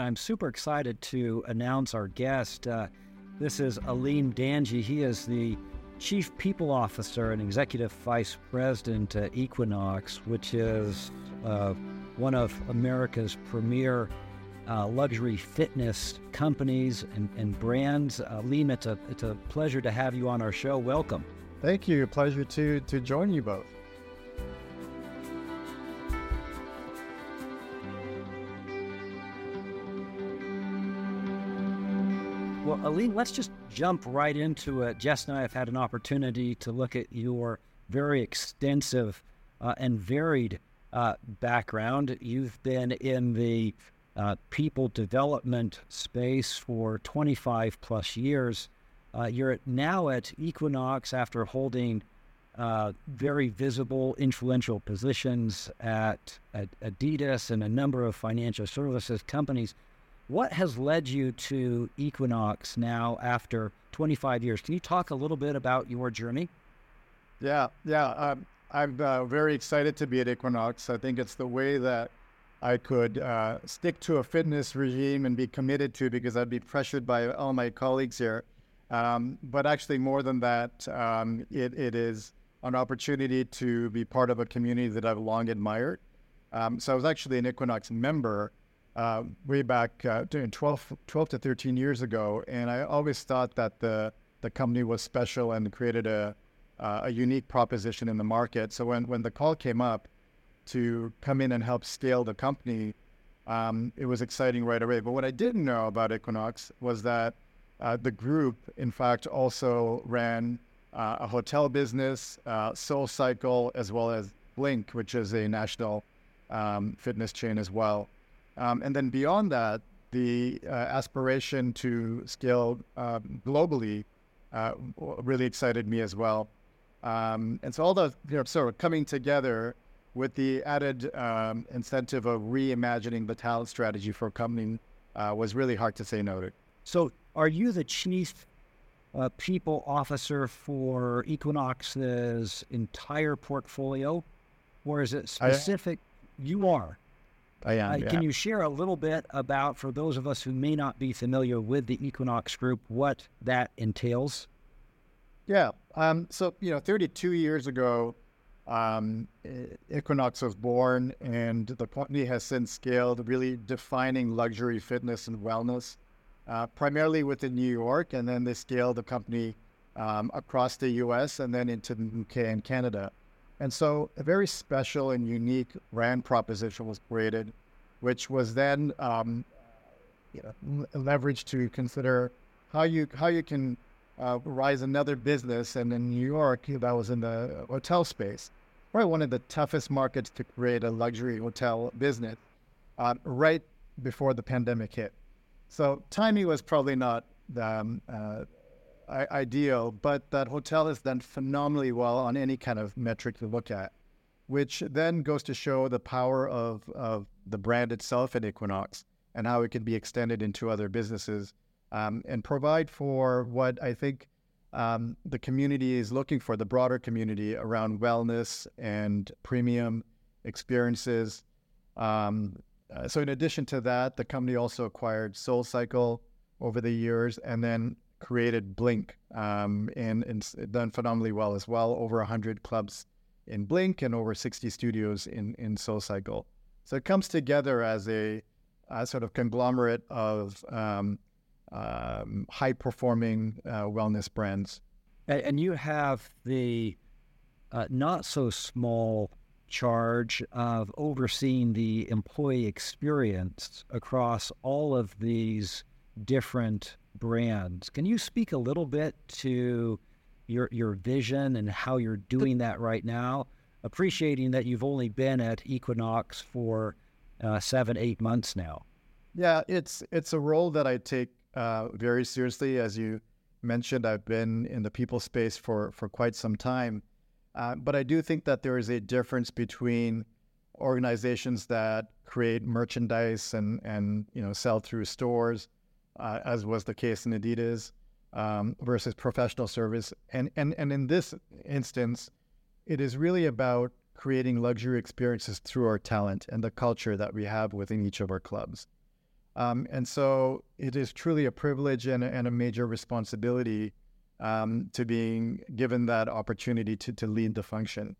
I'm super excited to announce our guest. Uh, this is Alim Dhanji. He is the Chief People Officer and Executive Vice President at Equinox, which is uh, one of America's premier uh, luxury fitness companies and, and brands. Aleem, it's a, it's a pleasure to have you on our show. Welcome. Thank you. Pleasure to, to join you both. Alim, let's just jump right into it. Jess and I have had an opportunity to look at your very extensive uh, and varied uh, background. You've been in the uh, people development space for 25 plus years. Uh, you're now at Equinox after holding uh, very visible, influential positions at, at Adidas and a number of financial services companies. What has led you to Equinox now after 25 years? Can you talk a little bit about your journey? Yeah, yeah. Um, I'm uh, very excited to be at Equinox. I think it's the way that I could uh, stick to a fitness regime and be committed to because I'd be pressured by all my colleagues here. Um, but actually, more than that, um, it, it is an opportunity to be part of a community that I've long admired. Um, so I was actually an Equinox member uh, way back uh, 12, 12 to 13 years ago, and I always thought that the the company was special and created a uh, a unique proposition in the market. So when when the call came up to come in and help scale the company, um, it was exciting right away. But what I didn't know about Equinox was that uh, the group, in fact, also ran uh, a hotel business, uh, Cycle, as well as Blink, which is a national um, fitness chain as well. Um, and then beyond that, the uh, aspiration to scale um, globally uh, really excited me as well. Um, and so all the you know, sort of coming together with the added um, incentive of reimagining the talent strategy for a company uh, was really hard to say no to. So, are you the chief uh, people officer for Equinox's entire portfolio, or is it specific? I, you are. I am. Uh, yeah. Can you share a little bit about, for those of us who may not be familiar with the Equinox Group, what that entails? Yeah. Um, so, you know, 32 years ago, um, Equinox was born, and the company has since scaled, really defining luxury fitness and wellness, uh, primarily within New York, and then they scaled the company um, across the U.S. and then into the U.K. and Canada. And so a very special and unique brand proposition was created, which was then um, you know, leveraged to consider how you how you can uh, rise another business. And in New York, that was in the hotel space, probably one of the toughest markets to create a luxury hotel business, uh, right before the pandemic hit. So timing was probably not um, uh, ideal, but that hotel has done phenomenally well on any kind of metric to look at, which then goes to show the power of, of the brand itself at Equinox and how it can be extended into other businesses um, and provide for what I think um, the community is looking for, the broader community around wellness and premium experiences. Um, uh, so, in addition to that, the company also acquired Soul Cycle over the years, and then created Blink um, and, and done phenomenally well as well. Over 100 clubs in Blink and over 60 studios in, in Soul Cycle. So it comes together as a, a sort of conglomerate of um, um, high performing uh, wellness brands. And you have the uh, not so small charge of overseeing the employee experience across all of these different brands. Can you speak a little bit to your your vision and how you're doing that right now? Appreciating that you've only been at Equinox for uh, seven, eight months now. Yeah, it's it's a role that I take uh, very seriously. As you mentioned, I've been in the people space for for quite some time, uh, but I do think that there is a difference between organizations that create merchandise and and you know sell through stores uh, as was the case in Adidas, um, versus professional service. And, and, and in this instance, it is really about creating luxury experiences through our talent and the culture that we have within each of our clubs. Um, and so it is truly a privilege and, and a major responsibility um, to being given that opportunity to, to lead the function.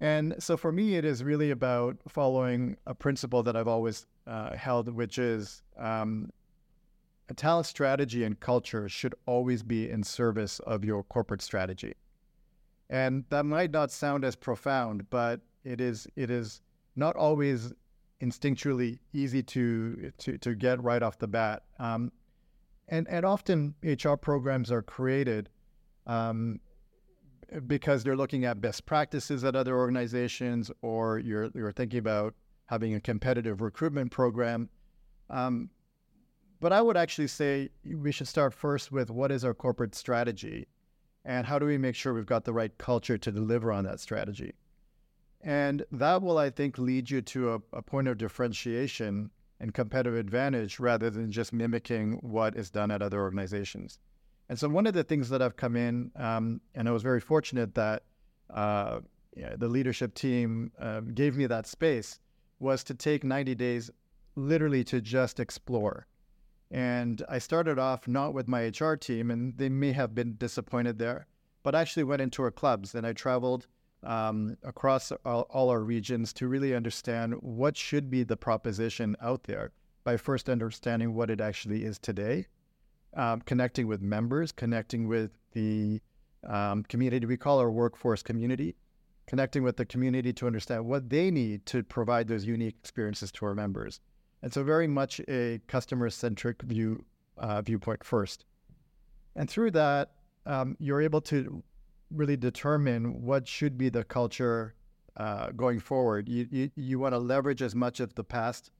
And so for me, it is really about following a principle that I've always uh, held, which is um, talent strategy and culture should always be in service of your corporate strategy. And that might not sound as profound, but it is it is not always instinctually easy to to, to get right off the bat. Um, and and often HR programs are created um, because they're looking at best practices at other organizations, or you're you're thinking about having a competitive recruitment program. Um, but I would actually say we should start first with what is our corporate strategy, and how do we make sure we've got the right culture to deliver on that strategy. And that will, I think, lead you to a, a point of differentiation and competitive advantage rather than just mimicking what is done at other organizations. And so, one of the things that I've come in, um, and I was very fortunate that uh, the leadership team um, gave me that space, was to take 90 days literally to just explore. And I started off not with my HR team, and they may have been disappointed there, but I actually went into our clubs and I traveled um, across all, all, our regions to really understand what should be the proposition out there by first understanding what it actually is today, um, connecting with members, connecting with the um, community we call our workforce community, connecting with the community to understand what they need to provide those unique experiences to our members. And so, very much a customer centric view uh, viewpoint first. And through that, um, you're able to really determine what should be the culture uh, going forward. You you, you want to leverage as much of the past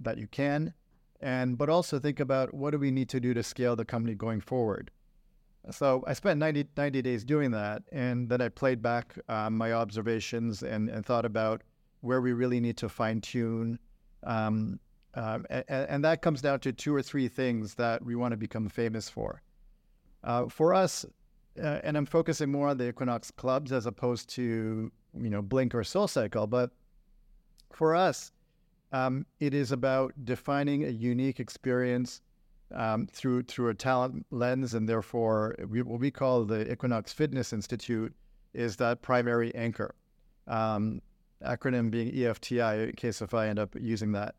that you can, and but also think about what do we need to do to scale the company going forward. So I spent 90, 90 days doing that, and then I played back uh, my observations and, and thought about where we really need to fine tune. Um, um, and, and, that comes down to two or three things that we want to become famous for. Uh, for us, uh, and I'm focusing more on the Equinox clubs as opposed to you know Blink or SoulCycle. But for us, um, it is about defining a unique experience um, through through a talent lens, and therefore we, what we call the Equinox Fitness Institute is that primary anchor. Um, acronym being EFTI, in case if I end up using that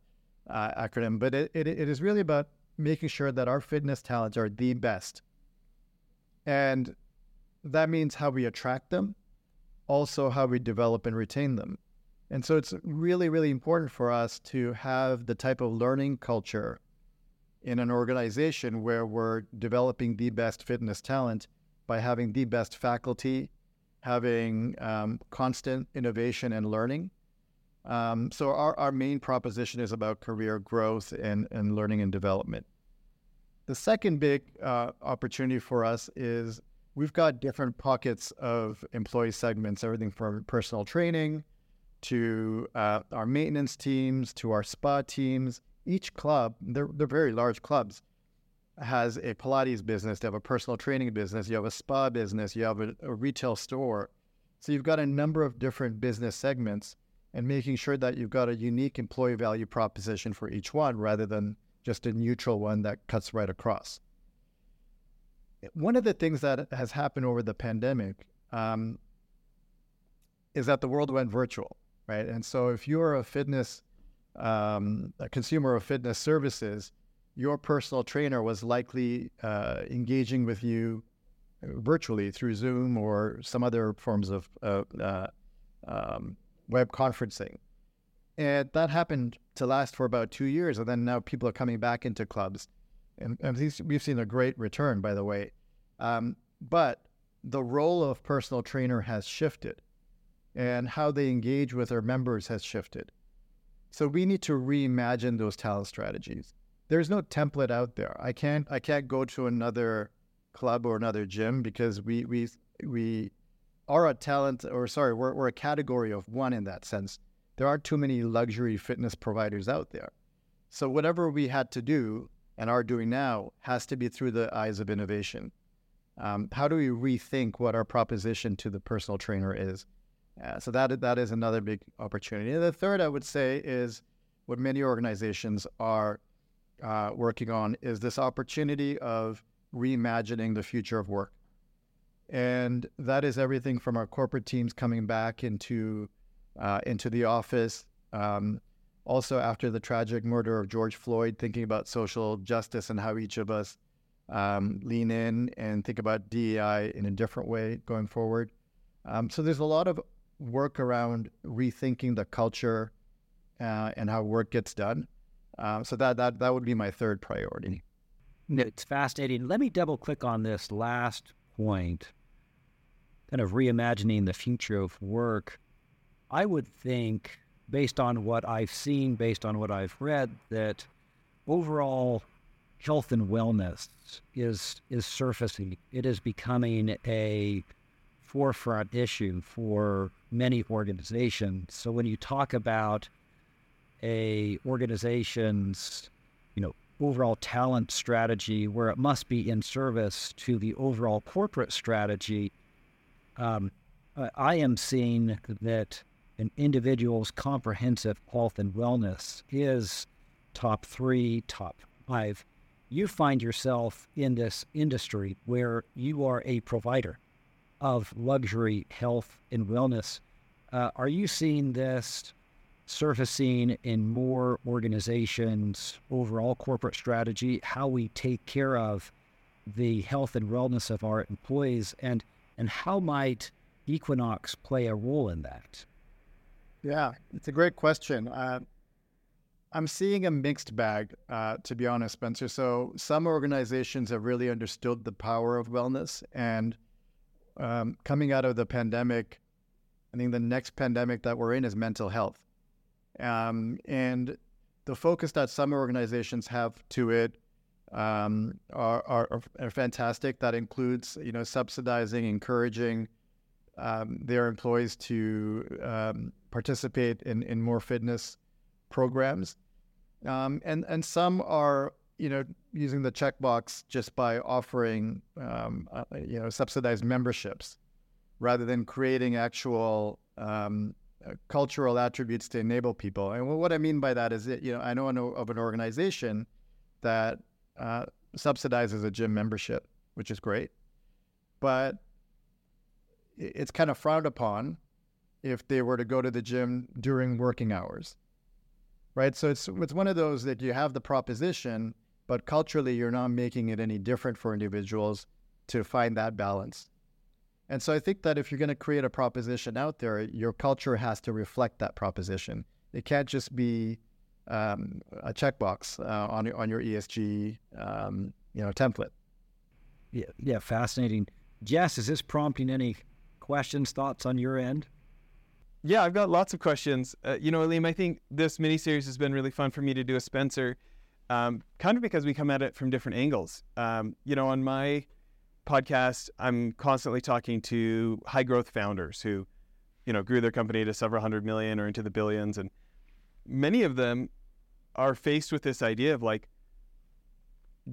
uh, acronym. But it, it, it is really about making sure that our fitness talents are the best. And that means how we attract them, also how we develop and retain them. And so it's really, really important for us to have the type of learning culture in an organization where we're developing the best fitness talent by having the best faculty, having um, constant innovation and learning. Um, so our, our main proposition is about career growth and, and learning and development. The second big uh, opportunity for us is we've got different pockets of employee segments, everything from personal training to uh, our maintenance teams to our spa teams. Each club, they're, they're very large clubs, has a Pilates business, they have a personal training business, you have a spa business, you have a, a retail store. So you've got a number of different business segments and making sure that you've got a unique employee value proposition for each one rather than just a neutral one that cuts right across one of the things that has happened over the pandemic um, is that the world went virtual, right? And so if you're a fitness, um, a consumer of fitness services, your personal trainer was likely uh, engaging with you virtually through Zoom or some other forms of uh, uh, um, web conferencing. And that happened to last for about two years. And then now people are coming back into clubs and, and we've seen a great return, by the way. Um, but the role of personal trainer has shifted, and how they engage with their members has shifted. So we need to reimagine those talent strategies. There's no template out there. I can't I can't go to another club or another gym because we we we are a talent or sorry we're, we're a category of one in that sense. There aren't too many luxury fitness providers out there. So whatever we had to do and are doing now has to be through the eyes of innovation. Um, how do we rethink what our proposition to the personal trainer is? Uh, so that that is another big opportunity. And the third, I would say, is what many organizations are uh, working on is this opportunity of reimagining the future of work. And that is everything from our corporate teams coming back into uh, into the office. Um, also, after the tragic murder of George Floyd, thinking about social justice and how each of us um, lean in and think about DEI in a different way going forward. Um, so there's a lot of work around rethinking the culture uh, and how work gets done. Um, so that that that would be my third priority. It's fascinating. Let me double click on this last point, kind of reimagining the future of work. I would think, based on what I've seen, based on what I've read, that overall health and wellness is is surfacing. It is becoming a forefront issue for many organizations. So when you talk about a organization's, you know, overall talent strategy where it must be in service to the overall corporate strategy, um, I am seeing that an individual's comprehensive health and wellness is top three, top five. You find yourself in this industry where you are a provider of luxury health and wellness. Uh, are you seeing this surfacing in more organizations' overall corporate strategy, how we take care of the health and wellness of our employees, and and how might Equinox play a role in that? Yeah, it's a great question. Uh, I'm seeing a mixed bag, uh, to be honest, Spencer. So some organizations have really understood the power of wellness, and um, coming out of the pandemic, I think the next pandemic that we're in is mental health. Um, and the focus that some organizations have to it um, are, are, are, fantastic. That includes, you know, subsidizing, encouraging um, their employees to um, participate in, in more fitness programs. Um, and, and some are, you know, using the checkbox just by offering, um, uh, you know, subsidized memberships rather than creating actual um, cultural attributes to enable people. And what I mean by that is that, you know, I know of an organization that uh, subsidizes a gym membership, which is great, but it's kind of frowned upon if they were to go to the gym during working hours, right? So it's it's one of those that you have the proposition, but culturally you're not making it any different for individuals to find that balance. And so I think that if you're going to create a proposition out there, your culture has to reflect that proposition. It can't just be um, a checkbox uh, on on your ESG um, you know template. Yeah, yeah, fascinating. Jess, is this prompting any questions, thoughts on your end? Yeah, I've got lots of questions. Uh, you know, Alim, I think this mini series has been really fun for me to do a Spencer, um, kind of because we come at it from different angles. Um, you know, on my podcast, I'm constantly talking to high growth founders who, you know, grew their company to several hundred million or into the billions. And many of them are faced with this idea of like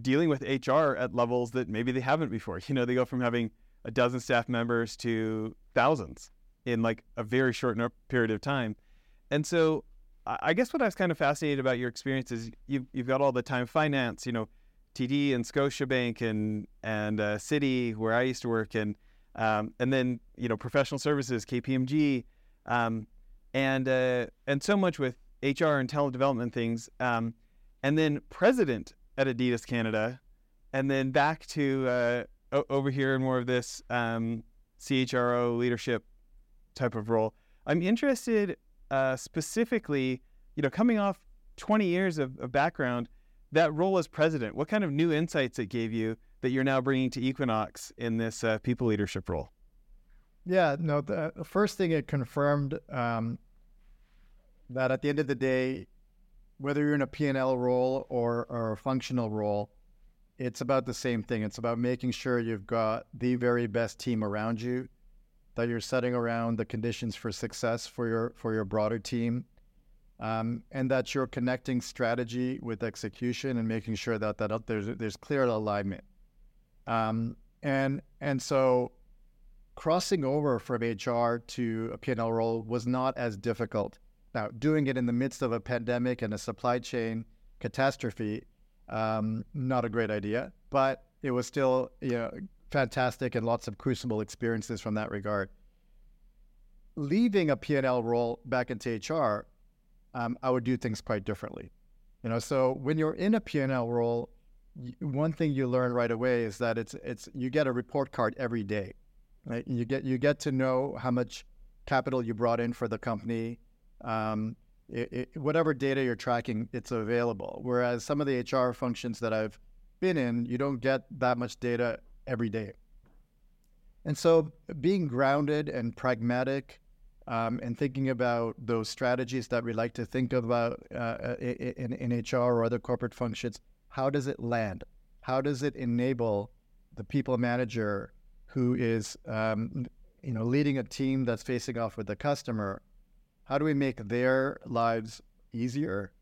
dealing with HR at levels that maybe they haven't before. You know, they go from having a dozen staff members to thousands in like a very short period of time. And so I guess what I was kind of fascinated about your experience is you've, you've got all the time finance, you know, TD and Scotiabank and and uh, where I used to work, and um, and then you know professional services, KPMG, um, and uh, and so much with HR and talent development things, um, and then president at Adidas Canada, and then back to uh, o- over here in more of this um, CHRO leadership type of role. I'm interested uh, specifically, you know, coming off 20 years of, of background that role as president, what kind of new insights it gave you that you're now bringing to Equinox in this uh, people leadership role? Yeah, no, the first thing it confirmed um, that at the end of the day, whether you're in a P&L role or, or a functional role, it's about the same thing. It's about making sure you've got the very best team around you, that you're setting around the conditions for success for your for your broader team, um, and that you're connecting strategy with execution and making sure that that there's there's clear alignment. Um, and and so crossing over from HR to a P&L role was not as difficult. Now, doing it in the midst of a pandemic and a supply chain catastrophe, Um, not a great idea, but it was still you know fantastic and lots of crucible experiences from that regard. Leaving a P&L role back into HR, um, I would do things quite differently. You know, so when you're in a P&L role, one thing you learn right away is that it's it's you get a report card every day. Right? You get you get to know how much capital you brought in for the company. Um, it, it, whatever data you're tracking, it's available. Whereas some of the HR functions that I've been in, you don't get that much data every day. And so being grounded and pragmatic um, and thinking about those strategies that we like to think about uh, uh in, in HR or other corporate functions, how does it land? How does it enable the people manager who is um, you know leading a team that's facing off with the customer? How do we make their lives easier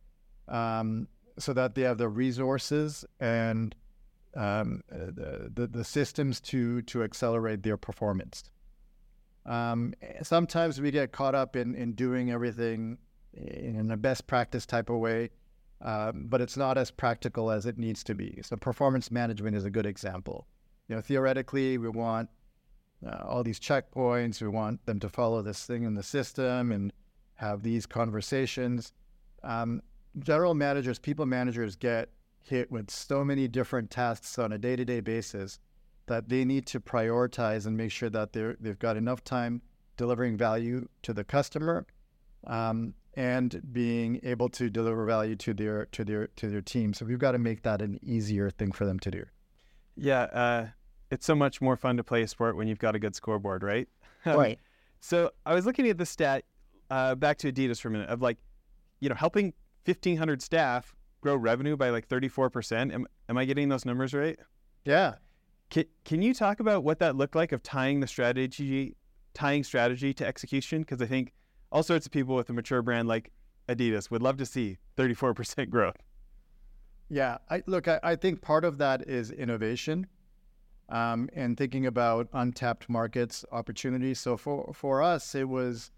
um, so that they have the resources and um, the, the, the systems to to accelerate their performance. Um, sometimes we get caught up in in doing everything in a best practice type of way, um, but it's not as practical as it needs to be. So performance management is a good example. You know, theoretically, we want uh, all these checkpoints. We want them to follow this thing in the system and have these conversations. Um, general managers, people managers get hit with so many different tasks on a day-to-day basis that they need to prioritize and make sure that they're they've got enough time delivering value to the customer um, and being able to deliver value to their to their to their team. So we've got to make that an easier thing for them to do. Yeah, uh, it's so much more fun to play a sport when you've got a good scoreboard, right? right. so I was looking at the stat uh, back to Adidas for a minute of like, you know, helping 1,500 staff grow revenue by like 34%. Am, am I getting those numbers right? Yeah. Can, can you talk about what that looked like of tying the strategy, tying strategy to execution? Because I think all sorts of people with a mature brand like Adidas would love to see 34% growth. Yeah, I, look, I, I think part of that is innovation um, and thinking about untapped markets opportunities. So for, for us, it was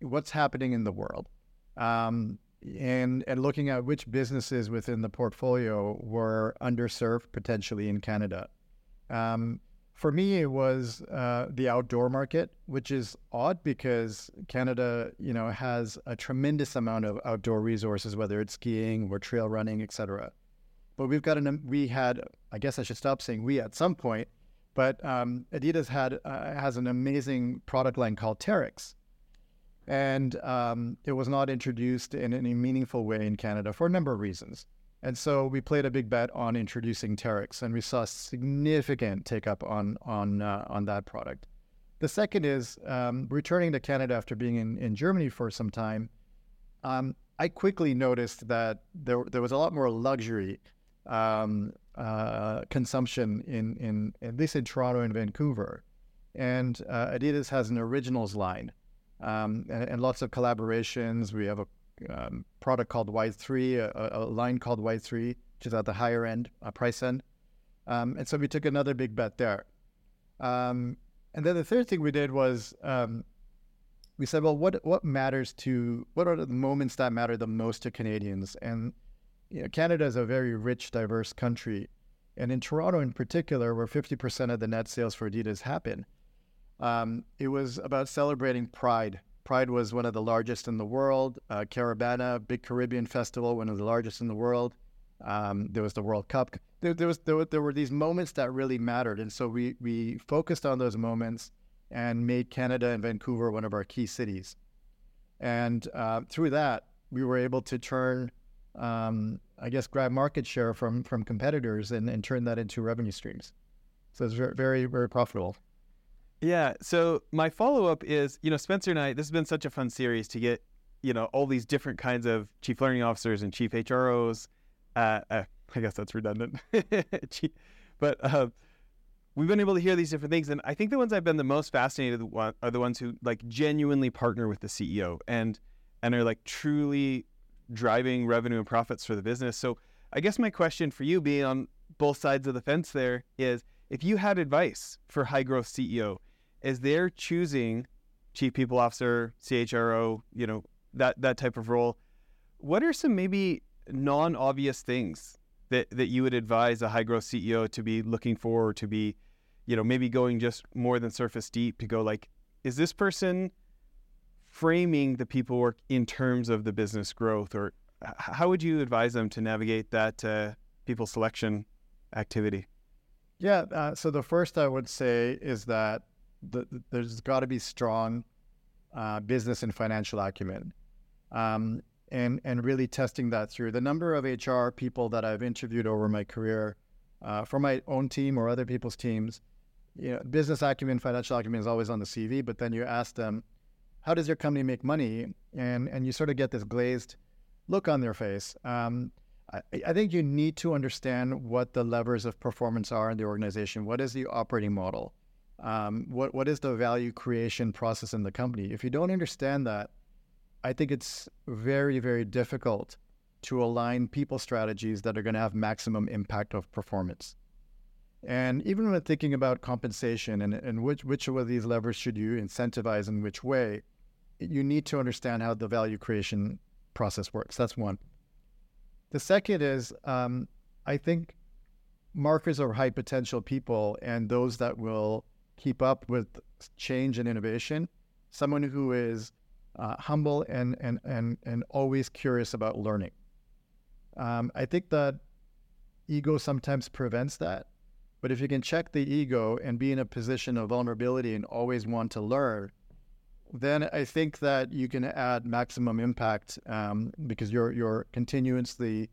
what's happening in the world. Um, and and looking at which businesses within the portfolio were underserved potentially in Canada. Um, for me, it was uh, the outdoor market, which is odd because Canada, you know, has a tremendous amount of outdoor resources, whether it's skiing or trail running, etc. But we've got an we had, I guess I should stop saying we at some point, but um, Adidas had uh, has an amazing product line called Terrex, and um, it was not introduced in any meaningful way in Canada for a number of reasons. And so we played a big bet on introducing Terrex, and we saw significant take up on on uh, on that product. The second is um, returning to Canada after being in, in Germany for some time. Um, I quickly noticed that there there was a lot more luxury um, uh, consumption in in at least in Toronto and Vancouver, and uh, Adidas has an originals line um, and, and, lots of collaborations. We have a um, product called Y3, a, a, line called Y3, which is at the higher end, uh, price end. Um, and so we took another big bet there. Um, and then the third thing we did was um, we said, well, what what matters to what are the moments that matter the most to Canadians? And you know, Canada is a very rich, diverse country, and in Toronto in particular, where 50% of the net sales for Adidas happen, um, it was about celebrating Pride. Pride was one of the largest in the world. Uh, Caribana, big Caribbean festival, one of the largest in the world. Um, there was the World Cup. There, there was there were, there were these moments that really mattered, and so we we focused on those moments and made Canada and Vancouver one of our key cities. And uh, through that, we were able to turn, um, I guess, grab market share from from competitors and, and turn that into revenue streams. So it's very very profitable. Yeah. So my follow up is, you know, Spencer and I, this has been such a fun series to get, you know, all these different kinds of chief learning officers and chief HROs. Uh, uh, I guess that's redundant. but uh, we've been able to hear these different things. And I think the ones I've been the most fascinated with are the ones who like genuinely partner with the CEO and, and are like truly driving revenue and profits for the business. So I guess my question for you being on both sides of the fence there is if you had advice for high growth CEO, as they're choosing chief people officer, CHRO, you know, that that type of role, what are some maybe non-obvious things that that you would advise a high growth CEO to be looking for, or to be, you know, maybe going just more than surface deep to go like, is this person framing the people work in terms of the business growth, or how would you advise them to navigate that uh, people selection activity? Yeah. Uh, so the first I would say is that the, there's got to be strong uh, business and financial acumen, um, and and really testing that through. The number of HR people that I've interviewed over my career, uh, for my own team or other people's teams, you know, business acumen, financial acumen is always on the CV. But then you ask them, how does your company make money? And and you sort of get this glazed look on their face. Um, I, I, think you need to understand what the levers of performance are in the organization. What is the operating model? Um, what what is the value creation process in the company? If you don't understand that, I think it's very very difficult to align people strategies that are going to have maximum impact of performance. And even when thinking about compensation and, and which which of these levers should you incentivize in which way, you need to understand how the value creation process works. That's one. The second is um, I think markers are high potential people and those that will keep up with change and innovation, someone who is uh, humble and, and, and, and always curious about learning. Um, I think that ego sometimes prevents that. But if you can check the ego and be in a position of vulnerability and always want to learn, then I think that you can add maximum impact um, because you're you're continuously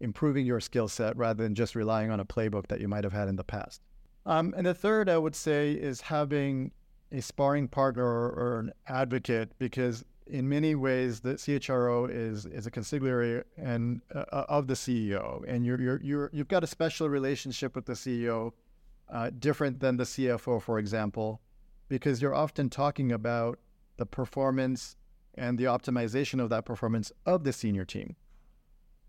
improving your skill set rather than just relying on a playbook that you might have had in the past. Um, and the third, I would say, is having a sparring partner or, or, an advocate, because in many ways, the CHRO is is a consigliere and uh, uh of the CEO, and you're you're you're you've got a special relationship with the CEO, uh, different than the CFO, for example, because you're often talking about the performance and the optimization of that performance of the senior team,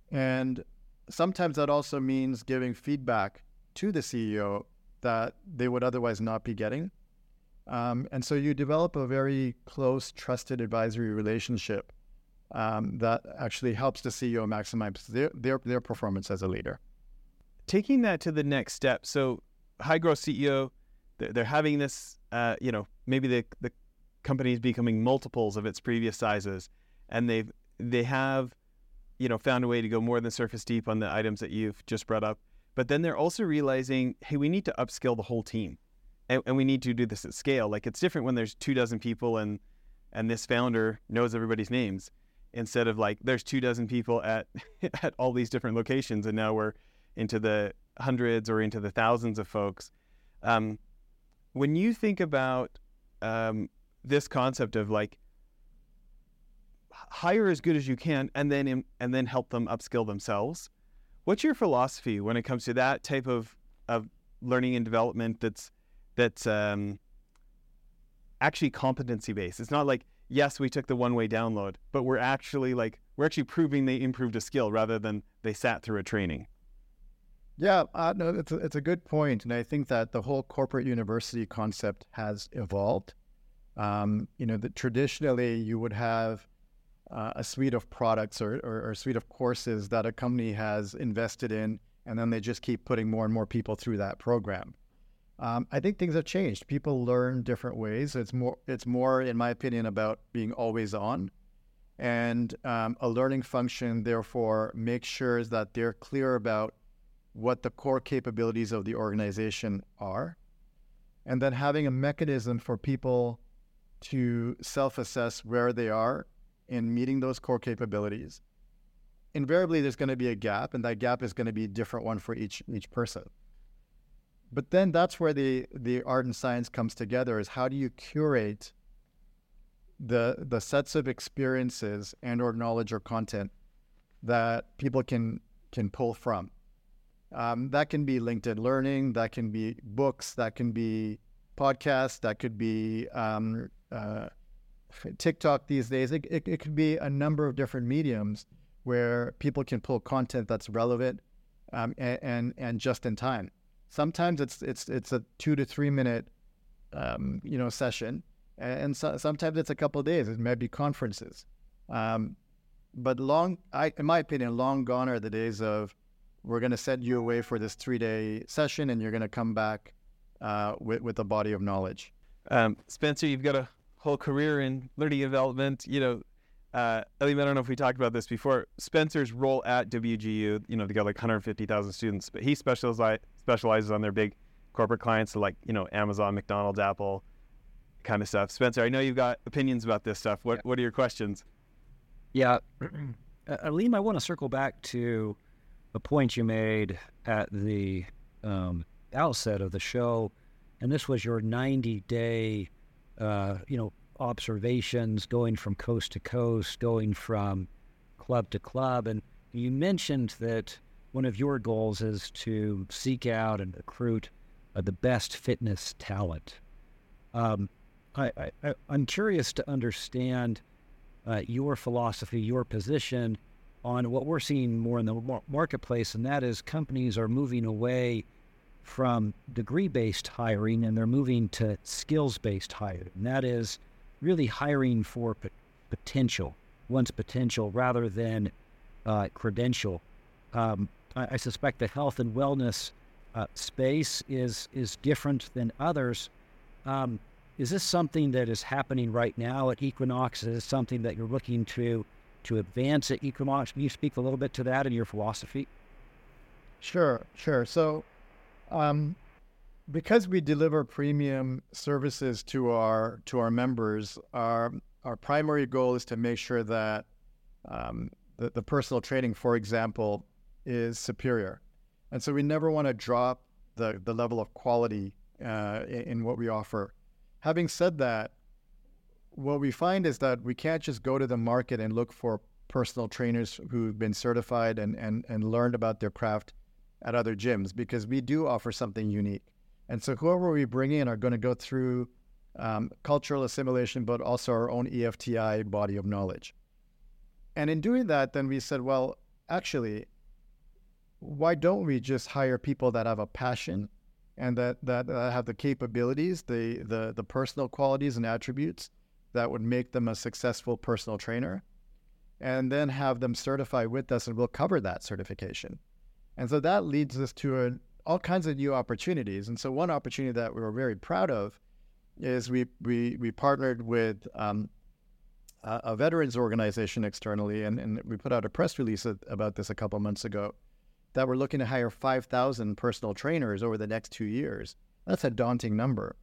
and sometimes that also means giving feedback to the CEO that they would otherwise not be getting. Um, and so you develop a very close, trusted advisory relationship um, that actually helps the CEO maximize their, their, their performance as a leader. Taking that to the next step, so high growth CEO, they're, having this, uh, you know, maybe the, the company is becoming multiples of its previous sizes, and they've they have, you know, found a way to go more than surface deep on the items that you've just brought up. But then they're also realizing, hey, we need to upskill the whole team, and, and we need to do this at scale. Like it's different when there's two dozen people and and this founder knows everybody's names, instead of like there's two dozen people at at all these different locations, and now we're into the hundreds or into the thousands of folks. Um, when you think about um, this concept of like hire as good as you can and then and then help them upskill themselves What's your philosophy when it comes to that type of, of learning and development that's that's um, actually competency based? It's not like yes, we took the one way download, but we're actually like we're actually proving they improved a skill rather than they sat through a training. Yeah, uh, no, it's a, it's a good point, and I think that the whole corporate university concept has evolved. Um, you know, traditionally you would have uh, a suite of products or, or, or, a suite of courses that a company has invested in, and then they just keep putting more and more people through that program. Um, I think things have changed. People learn different ways. It's more, it's more, in my opinion, about being always on, and um, a learning function. Therefore, makes sure that they're clear about what the core capabilities of the organization are, and then having a mechanism for people to self-assess where they are in meeting those core capabilities, invariably there's going to be a gap, and that gap is going to be a different one for each each person. But then that's where the the art and science comes together: is how do you curate the the sets of experiences and or knowledge or content that people can can pull from. Um, that can be LinkedIn Learning, that can be books, that can be podcasts, that could be um, uh, TikTok these days, it, it, it could be a number of different mediums where people can pull content that's relevant um, and, and, and just in time. Sometimes it's it's it's a two to three minute um, you know session, and so, sometimes it's a couple of days. It might be conferences, um, but long. I, in my opinion, long gone are the days of we're going to send you away for this three day session, and you're going to come back uh, with with a body of knowledge. Um, Spencer, you've got a whole career in learning development. You know, uh, Alim, I don't know if we talked about this before. Spencer's role at WGU, you know, they got like 150,000 students, but he specializes specializes on their big corporate clients, so like you know Amazon, McDonald's, Apple, kind of stuff. Spencer, I know you've got opinions about this stuff. What yeah. what are your questions? Yeah, uh, Alim, I want to circle back to a point you made at the um, outset of the show, and this was your 90 day, uh, you know, observations going from coast to coast, going from club to club, and you mentioned that one of your goals is to seek out and recruit uh, the best fitness talent. Um, I, I'm curious to understand uh, your philosophy, your position on what we're seeing more in the marketplace, and that is companies are moving away from degree based hiring and they're moving to skills based hiring. And that is really hiring for p- potential, one's potential, rather than uh, credential. Um, I, I, suspect the health and wellness uh, space is is different than others. Um, is this something that is happening right now at Equinox? Is this something that you're looking to to advance at Equinox? Can you speak a little bit to that and your philosophy? Sure, sure. So, um, because we deliver premium services to our to our members, our our primary goal is to make sure that um, the, the personal training, for example, is superior, and so we never want to drop the the level of quality uh, in, in what we offer. Having said that, what we find is that we can't just go to the market and look for personal trainers who've been certified and, and, and learned about their craft at other gyms because we do offer something unique. And so whoever we bring in are going to go through um, cultural assimilation, but also our own EFTI body of knowledge. And in doing that, then we said, well, actually, why don't we just hire people that have a passion and that that uh, have the capabilities, the the the personal qualities and attributes that would make them a successful personal trainer, and then have them certify with us, and we'll cover that certification. And so that leads us to all kinds of new opportunities. And so one opportunity that we were very proud of is we we we partnered with um, a, a, veterans organization externally, and, and we put out a press release about this a couple months ago that we're looking to hire 5,000 personal trainers over the next two years. That's a daunting number.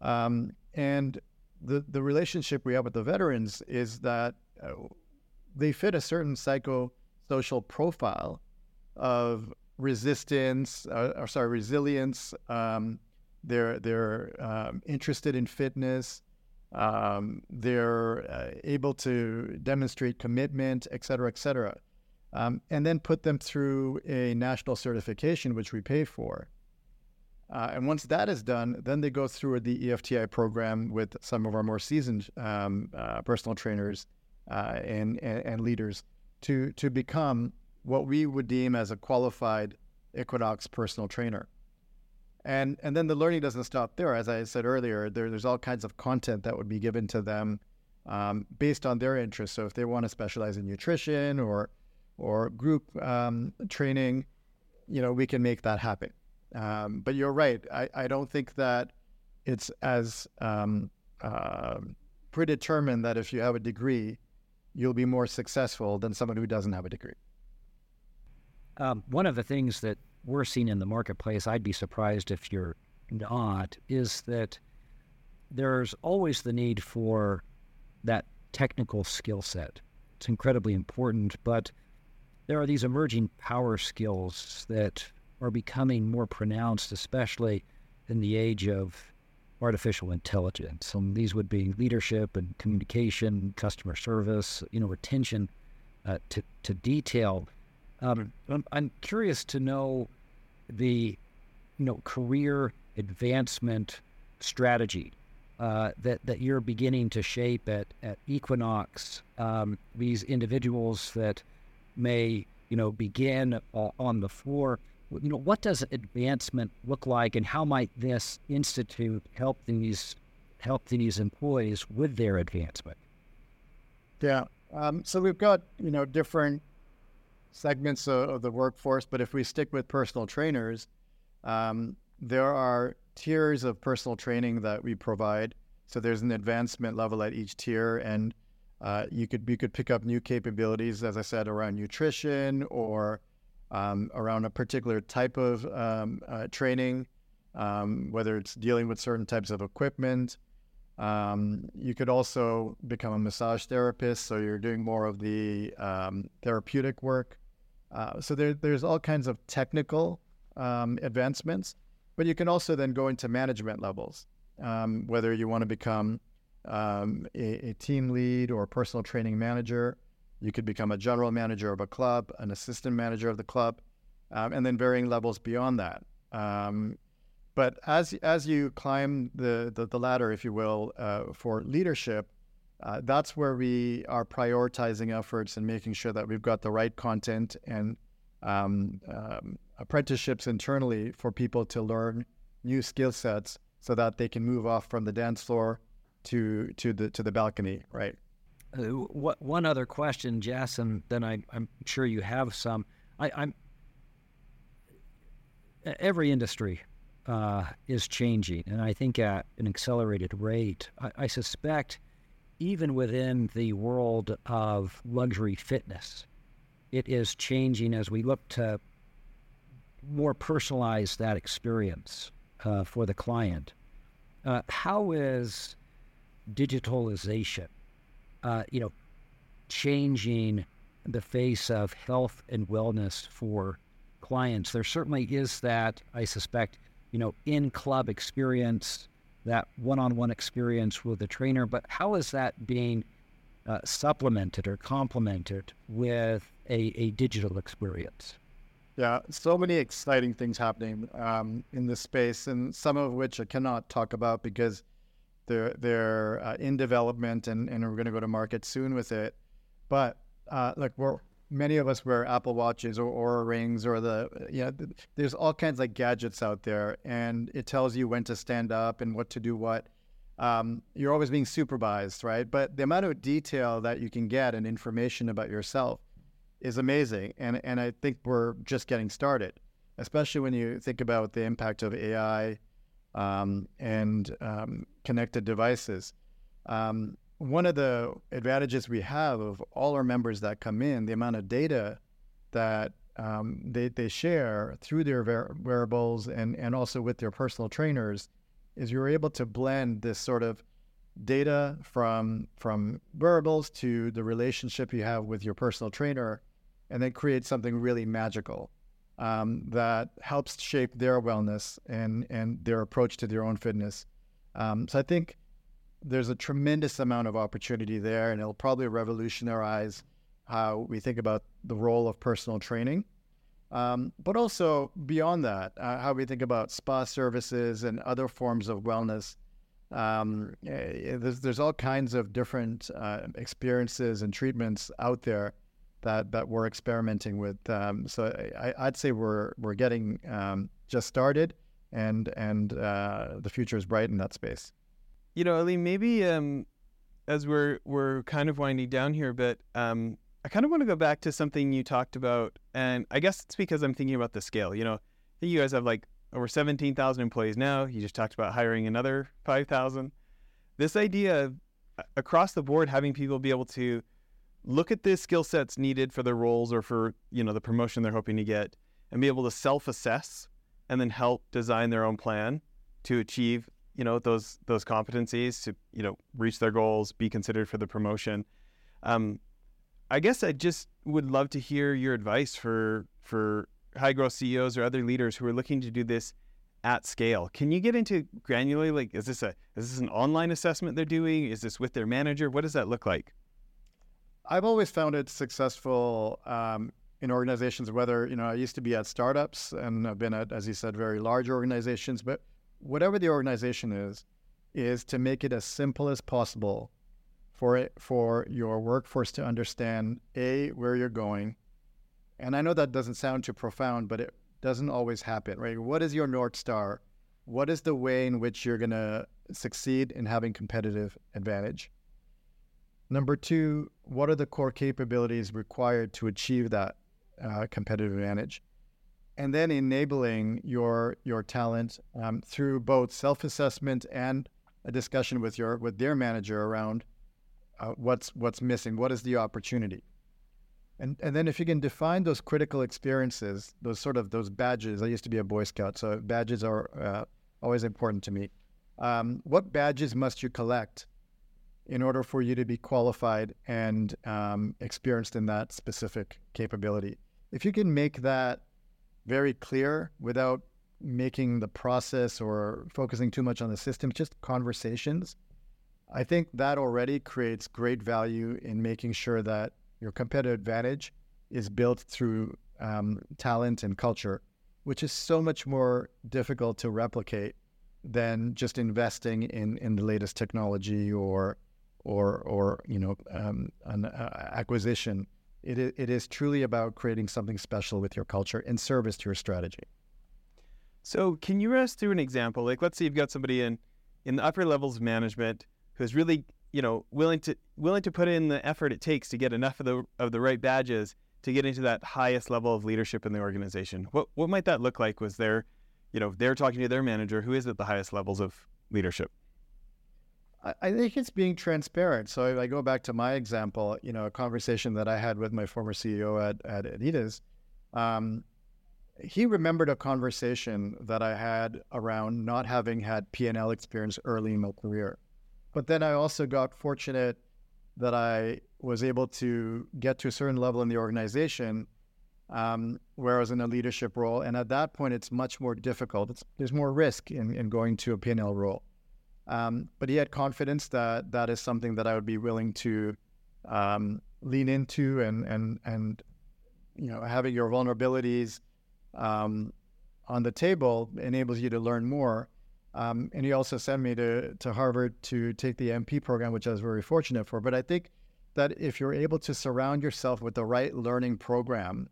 Um, and the, the relationship we have with the veterans is that uh, they fit a certain psychosocial profile of resistance, uh, or sorry, resilience. Um, they're they're um, interested in fitness. Um, they're uh, able to demonstrate commitment, et cetera, et cetera um, and then put them through a national certification, which we pay for. Uh, and once that is done, then they go through the EFTI program with some of our more seasoned um, uh, personal trainers uh, and, and, and leaders to to become what we would deem as a qualified Equinox personal trainer. And and then the learning doesn't stop there. As I said earlier, there, there's all kinds of content that would be given to them um, based on their interests. So if they want to specialize in nutrition or or group um, training, you know, we can make that happen. Um, but you're right. I, I don't think that it's as um, uh, predetermined that if you have a degree, you'll be more successful than someone who doesn't have a degree. Um, one of the things that we're seeing in the marketplace, I'd be surprised if you're not, is that there's always the need for that technical skill set. It's incredibly important, but there are these emerging power skills that are becoming more pronounced, especially in the age of artificial intelligence. And these would be leadership and communication, customer service, you know, retention uh, to, to detail. Um, I'm, curious to know the, you know, career advancement strategy uh, that that you're beginning to shape at at Equinox. Um, these individuals that may you know begin uh, on the floor you know what does advancement look like and how might this institute help these help these employees with their advancement yeah um, so we've got you know different segments of, of, the workforce. But if we stick with personal trainers, um, there are tiers of personal training that we provide. So there's an advancement level at each tier, and uh, you could you could pick up new capabilities, as I said, around nutrition or um, around a particular type of um, uh, training, um, whether it's dealing with certain types of equipment. Um, you could also become a massage therapist, so you're doing more of the um, therapeutic work. Uh, so there, there's all kinds of technical um, advancements, but you can also then go into management levels, whether you want to become um, a, a, team lead or personal training manager. You could become a general manager of a club, an assistant manager of the club, um, and then varying levels beyond that. But as as you climb the the, the ladder, if you will, uh, for leadership, uh, that's where we are prioritizing efforts and making sure that we've got the right content and um, um, apprenticeships internally for people to learn new skill sets so that they can move off from the dance floor to to the to the balcony, right? Uh, what one other question, Jess, and then I, am sure you have some. I, am every industry uh, is changing, and I think at an accelerated rate. I, I suspect even within the world of luxury fitness, it is changing as we look to more personalize that experience uh, for the client. Uh, how is digitalization, uh, you know, changing the face of health and wellness for clients. There certainly is that, I suspect, you know, in club experience, that one on one experience with the trainer, but how is that being uh, supplemented or complemented with a, a digital experience? Yeah, so many exciting things happening um, in this space, and some of which I cannot talk about because they're they're uh, in development and, and we're going to go to market soon with it. But uh, like we're many of us wear Apple watches or Oura rings or the you know there's all kinds of gadgets out there and it tells you when to stand up and what to do what. Um, you're always being supervised, right? But the amount of detail that you can get and information about yourself is amazing, and and I think we're just getting started, especially when you think about the impact of AI um, and um, connected devices. Um, one of the advantages we have of all our members that come in, the amount of data that um, they, they share through their wearables and, and also with their personal trainers, is you're able to blend this sort of data from from wearables to the relationship you have with your personal trainer, and then create something really magical um, that helps shape their wellness and and their approach to their own fitness. Um, so I think there's a tremendous amount of opportunity there, and it'll probably revolutionize how we think about the role of personal training. Um, but also beyond that, uh, how we think about spa services and other forms of wellness. Um, eh, there's, there's, all kinds of different uh, experiences and treatments out there that that we're experimenting with. Um, so I, would say we're we're getting um, just started, and and uh, the future is bright in that space. You know, Ali, maybe um, as we're we're kind of winding down here, but um, I kind of want to go back to something you talked about, and I guess it's because I'm thinking about the scale. You know, I think you guys have like over 17,000 employees now. You just talked about hiring another 5,000. This idea of across the board having people be able to look at the skill sets needed for their roles or for you know the promotion they're hoping to get and be able to self-assess and then help design their own plan to achieve you know those those competencies to you know reach their goals be considered for the promotion. Um, i guess i just would love to hear your advice for for high growth ceos or other leaders who are looking to do this at scale. Can you get into granularly like is this a is this an online assessment they're doing? Is this with their manager? What does that look like? I've always found it successful um, in organizations, whether, you know, I used to be at startups and I've been at, as you said, very large organizations, but whatever the organization is, is to make it as simple as possible for it, for your workforce to understand A, where you're going. And I know that doesn't sound too profound, but it doesn't always happen, right? What is your North Star? What is the way in which you're going to succeed in having competitive advantage? Number two, what are the core capabilities required to achieve that uh, competitive advantage, and then enabling your your talent um, through both self assessment and a discussion with your with their manager around uh, what's what's missing, what is the opportunity, and and then if you can define those critical experiences, those sort of those badges. I used to be a Boy Scout, so badges are uh, always important to me. Um, what badges must you collect in order for you to be qualified and um, experienced in that specific capability? If you can make that very clear without making the process or focusing too much on the system, just conversations. I think that already creates great value in making sure that your competitive advantage is built through um, talent and culture, which is so much more difficult to replicate than just investing in, in the latest technology or or or you know um, an uh, acquisition it, it is truly about creating something special with your culture in service to your strategy. So, can you run us through an example? Like, let's say you've got somebody in in the upper levels of management who's really, you know, willing to willing to put in the effort it takes to get enough of the of the right badges to get into that highest level of leadership in the organization. What what might that look like? Was there, you know, they're talking to their manager who is at the highest levels of leadership? I think it's being transparent. So if I go back to my example, you know, a conversation that I had with my former CEO at, at Adidas, um, he remembered a conversation that I had around not having had P&L experience early in my career. But then I also got fortunate that I was able to get to a certain level in the organization um, where I was in a leadership role. And at that point, it's much more difficult. It's, there's more risk in, in going to a P&L role. Um, but he had confidence that that is something that I would be willing to um, lean into and and and you know having your vulnerabilities um, on the table enables you to learn more. Um, and he also sent me to to Harvard to take the MP program, which I was very fortunate for. But I think that if you're able to surround yourself with the right learning program,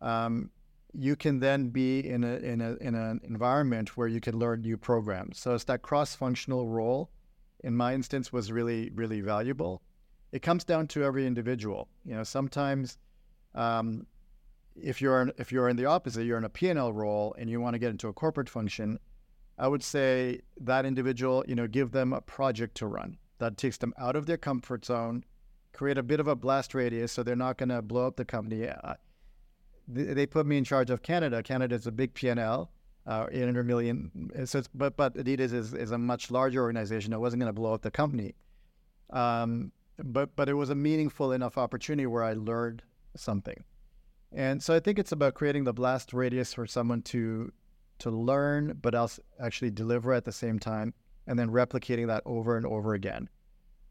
um, you can then be in a in a in an environment where you can learn new programs. So it's that cross-functional role. In my instance, was really really valuable. It comes down to every individual. You know, sometimes um, if you're in, if you're in the opposite, you're in a P&L role and you want to get into a corporate function. I would say that individual, you know, give them a project to run that takes them out of their comfort zone, create a bit of a blast radius so they're not going to blow up the company. Uh, they put me in charge of Canada. Canada is a big P&L, uh, 800 million. So but but Adidas is, is a much larger organization. It wasn't going to blow up the company. Um, but but it was a meaningful enough opportunity where I learned something. And so I think it's about creating the blast radius for someone to to learn, but also actually deliver at the same time, and then replicating that over and over again.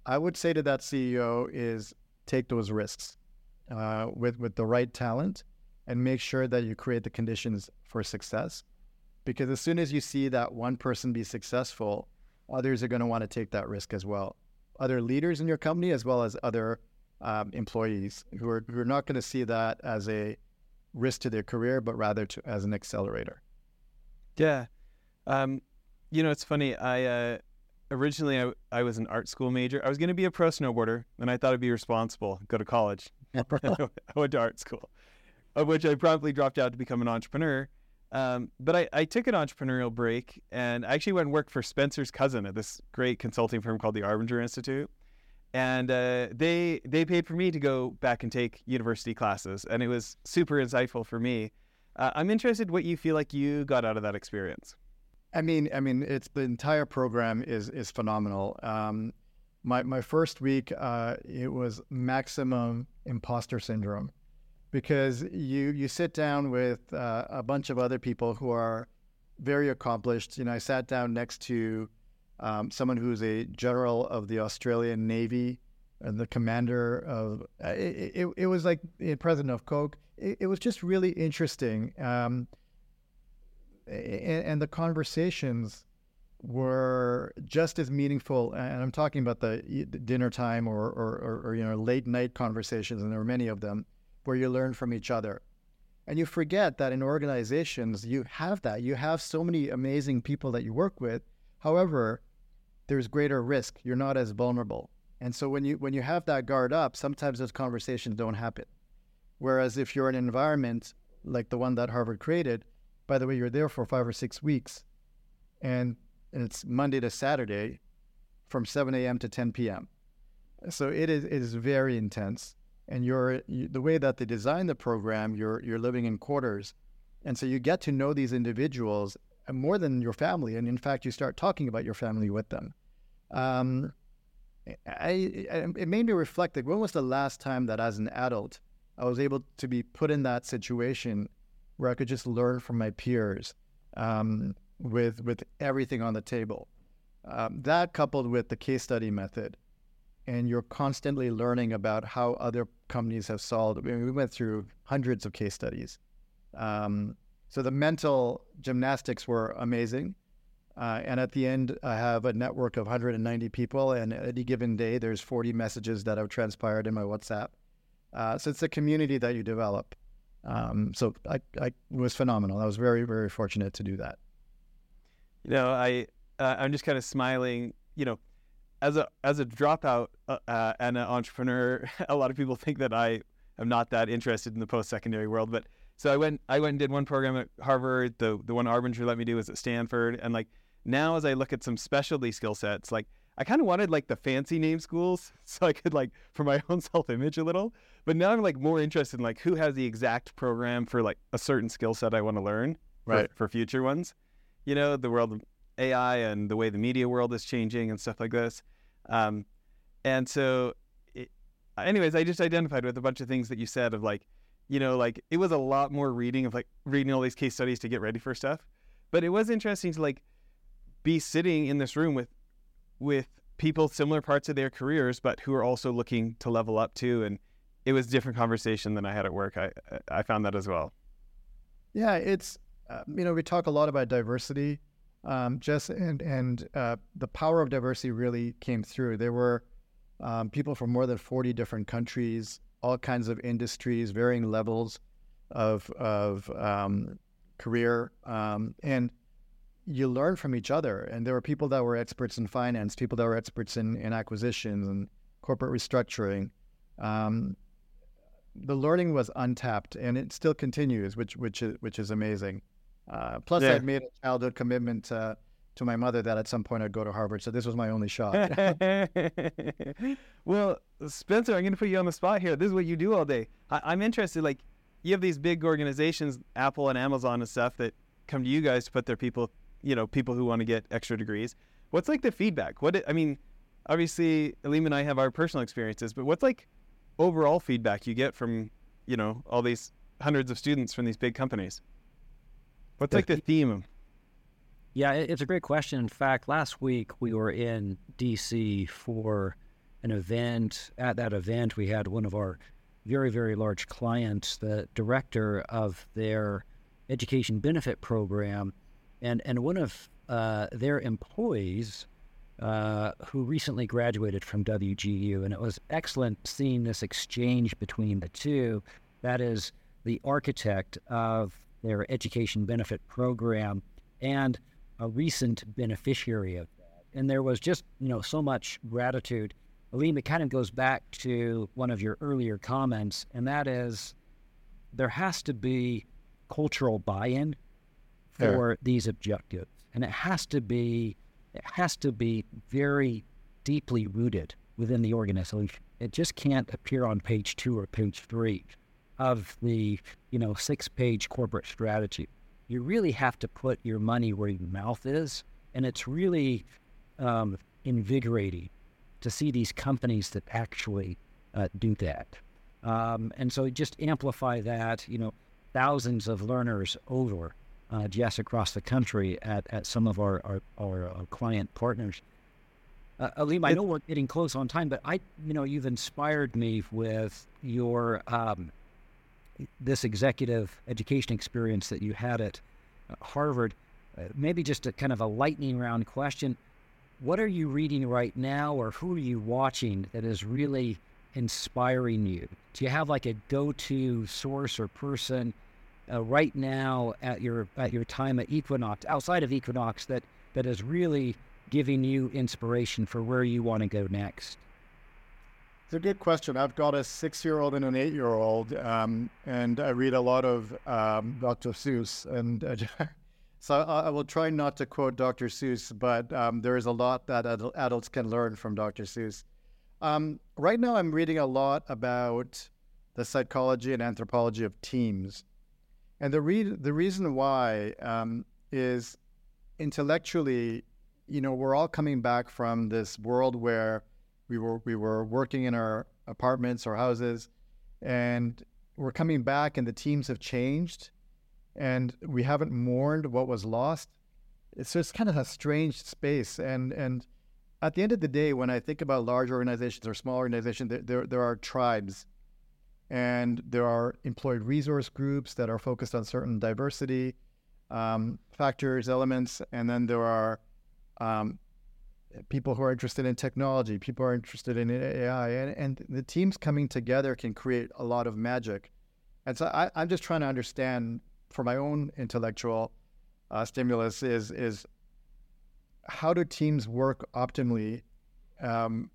I would say to that CEO is take those risks uh, with with the right talent and make sure that you create the conditions for success. Because as soon as you see that one person be successful, others are going to want to take that risk as well. Other leaders in your company, as well as other um, employees who are, who are not going to see that as a risk to their career, but rather to, as an accelerator. Yeah. Um, you know, it's funny. I uh, originally I, I was an art school major. I was going to be a pro snowboarder, and I thought I'd be responsible, go to college. I went to art school of which I promptly dropped out to become an entrepreneur. Um, but I, I, took an entrepreneurial break and I actually went and worked for Spencer's cousin at this great consulting firm called the Arbinger Institute. And uh, they they paid for me to go back and take university classes, and it was super insightful for me. Uh, I'm interested what you feel like you got out of that experience. I mean, I mean, it's the entire program is is phenomenal. Um, my my first week, uh, it was maximum imposter syndrome because you you sit down with uh, a bunch of other people who are very accomplished. You know, I sat down next to um, someone who's a general of the Australian Navy and the commander of. Uh, it, it, it, was like the president of Coke. It, it was just really interesting, um, and, and, the conversations were just as meaningful. And I'm talking about the dinner time or, or, or, or you know late night conversations, and there were many of them where you learn from each other. And you forget that in organizations, you have that. You have so many amazing people that you work with. However, there's greater risk. You're not as vulnerable. And so when you when you have that guard up, sometimes those conversations don't happen. Whereas if you're in an environment like the one that Harvard created, by the way, you're there for five or six weeks, and, it's Monday to Saturday, from 7 a.m. to 10 p.m. So it is it is very intense, and you're you, the way that they design the program, you're you're living in quarters, and so you get to know these individuals more than your family, and in fact, you start talking about your family with them. Um, I, I, it made me reflect like when was the last time that as an adult I was able to be put in that situation where I could just learn from my peers um, with with everything on the table. Um, that coupled with the case study method, and you're constantly learning about how other companies have solved. I mean, we went through hundreds of case studies. Um, so the mental gymnastics were amazing. Uh, and at the end, I have a network of 190 people, and at any given day, there's 40 messages that have transpired in my WhatsApp. Uh, so it's a community that you develop. Um, so I, I was phenomenal. I was very, very fortunate to do that. You know, I uh, I'm just kind of smiling. You know, as a as a dropout uh, uh and an entrepreneur, a lot of people think that I am not that interested in the post secondary world, but so I went I went and did one program at Harvard. The the one Arbinger let me do was at Stanford. And like now as I look at some specialty skill sets, like I kind of wanted like the fancy name schools so I could like for my own self image a little. But now I'm like more interested in like who has the exact program for like a certain skill set I want to learn right. for, for future ones. You know, the world of AI and the way the media world is changing and stuff like this. Um, and so, it, anyways, I just identified with a bunch of things that you said of like, you know, like it was a lot more reading of like reading all these case studies to get ready for stuff. But it was interesting to like be sitting in this room with with people similar parts of their careers, but who are also looking to level up too. And it was a different conversation than I had at work. I I found that as well. Yeah, it's uh, you know we talk a lot about diversity, um, just and and uh, the power of diversity really came through. There were um, people from more than forty different countries all kinds of industries, varying levels of of um, career, um, and you learn from each other. And there were people that were experts in finance, people that were experts in, in acquisitions and corporate restructuring. Um, the learning was untapped, and it still continues, which which is which is amazing. Uh, plus, yeah. I'd made a childhood commitment uh, to my mother that at some point I'd go to Harvard. So this was my only shot. well, Spencer, I'm going to put you on the spot here. This is what you do all day. I- am interested. Like, you have these big organizations, Apple and Amazon and stuff, that come to you guys to put their people, you know, people who want to get extra degrees. What's like the feedback? What I mean, obviously, Alim and I have our personal experiences, but what's like overall feedback you get from, you know, all these hundreds of students from these big companies? What's like the theme? Yeah, it's a great question. In fact, last week we were in DC for an event. At that event, we had one of our very, very large clients, the director of their education benefit program, and, and one of uh, their employees uh, who recently graduated from WGU. And it was excellent seeing this exchange between the two. That is the architect of their education benefit program and a recent beneficiary of that. And there was just, you know, so much gratitude. Alim, it kind of goes back to one of your earlier comments, and that is there has to be cultural buy-in for these objectives. And it has to be it has to be very deeply rooted within the organization. It just can't appear on page two or page three of the, you know, six page corporate strategy you really have to put your money where your mouth is. And it's really um, invigorating to see these companies that actually uh, do that. Um, and so just amplify that, you know, thousands of learners over uh, just across the country at, at some of our, our, our, our client partners. Uh, Alim, I know we're getting close on time, but I, you know, you've inspired me with your um, this executive education experience that you had at uh, Harvard, uh, maybe just a kind of a lightning round question. What are you reading right now, or who are you watching that is really inspiring you? Do you have like a go to source or person uh, right now at your at your time at Equinox, outside of Equinox, that that is really giving you inspiration for where you want to go next? It's a good question. I've got a six-year-old and an eight-year-old, um, and I read a lot of um, Dr. Seuss. And uh, so I, I, will try not to quote Dr. Seuss, but um, there is a lot that ad- adults can learn from Dr. Seuss. Um, right now, I'm reading a lot about the psychology and anthropology of teams, and the re- the reason why um, is intellectually, you know, we're all coming back from this world where we were we were working in our apartments or houses, and we're coming back, and the teams have changed, and we haven't mourned what was lost. It's just kind of a strange space, and and at the end of the day, when I think about large organizations or small organizations, there there, there are tribes, and there are employed resource groups that are focused on certain diversity um, factors, elements, and then there are um, people who are interested in technology, people are interested in AI, and, and the teams coming together can create a lot of magic. And so I, am just trying to understand for my own intellectual uh, stimulus is is how do teams work optimally um,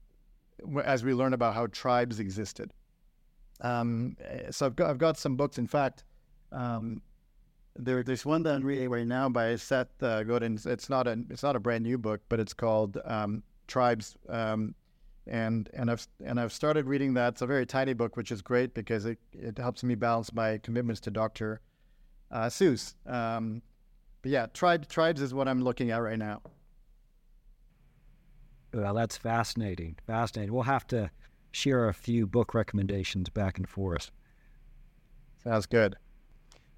as we learn about how tribes existed. Um, so I've got I've got some books. In fact, um, there, there's one that I'm reading right now by Seth uh, Godin. It's not a it's not a brand new book, but it's called um, Tribes. Um, and and I've and I've started reading that. It's a very tiny book, which is great because it, it helps me balance my commitments to Doctor uh, Seuss. Um, but yeah, tribes tribes is what I'm looking at right now. Well, that's fascinating. Fascinating. We'll have to share a few book recommendations back and forth. Sounds good.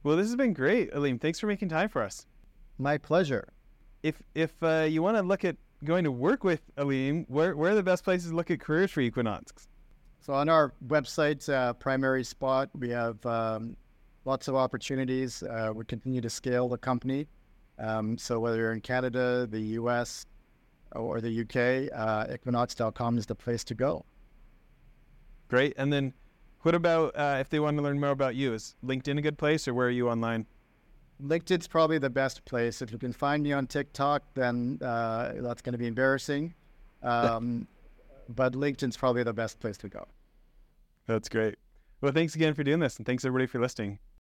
Well, this has been great, Alim. Thanks for making time for us. My pleasure. If if uh, you want to look at going to work with Alim, where where are the best places to look at careers for Equinox? So on our website, uh, primary spot, we have um, lots of opportunities. Uh, we continue to scale the company. Um, so whether you're in Canada, the U.S., or the UK, uh, equinox.com is the place to go. Great. And then what about uh, if they want to learn more about you? Is LinkedIn a good place, or where are you online? LinkedIn's probably the best place. If you can find me on TikTok, then uh, that's going to be embarrassing. Um, but LinkedIn's probably the best place to go. That's great. Well, thanks again for doing this, and thanks everybody for listening.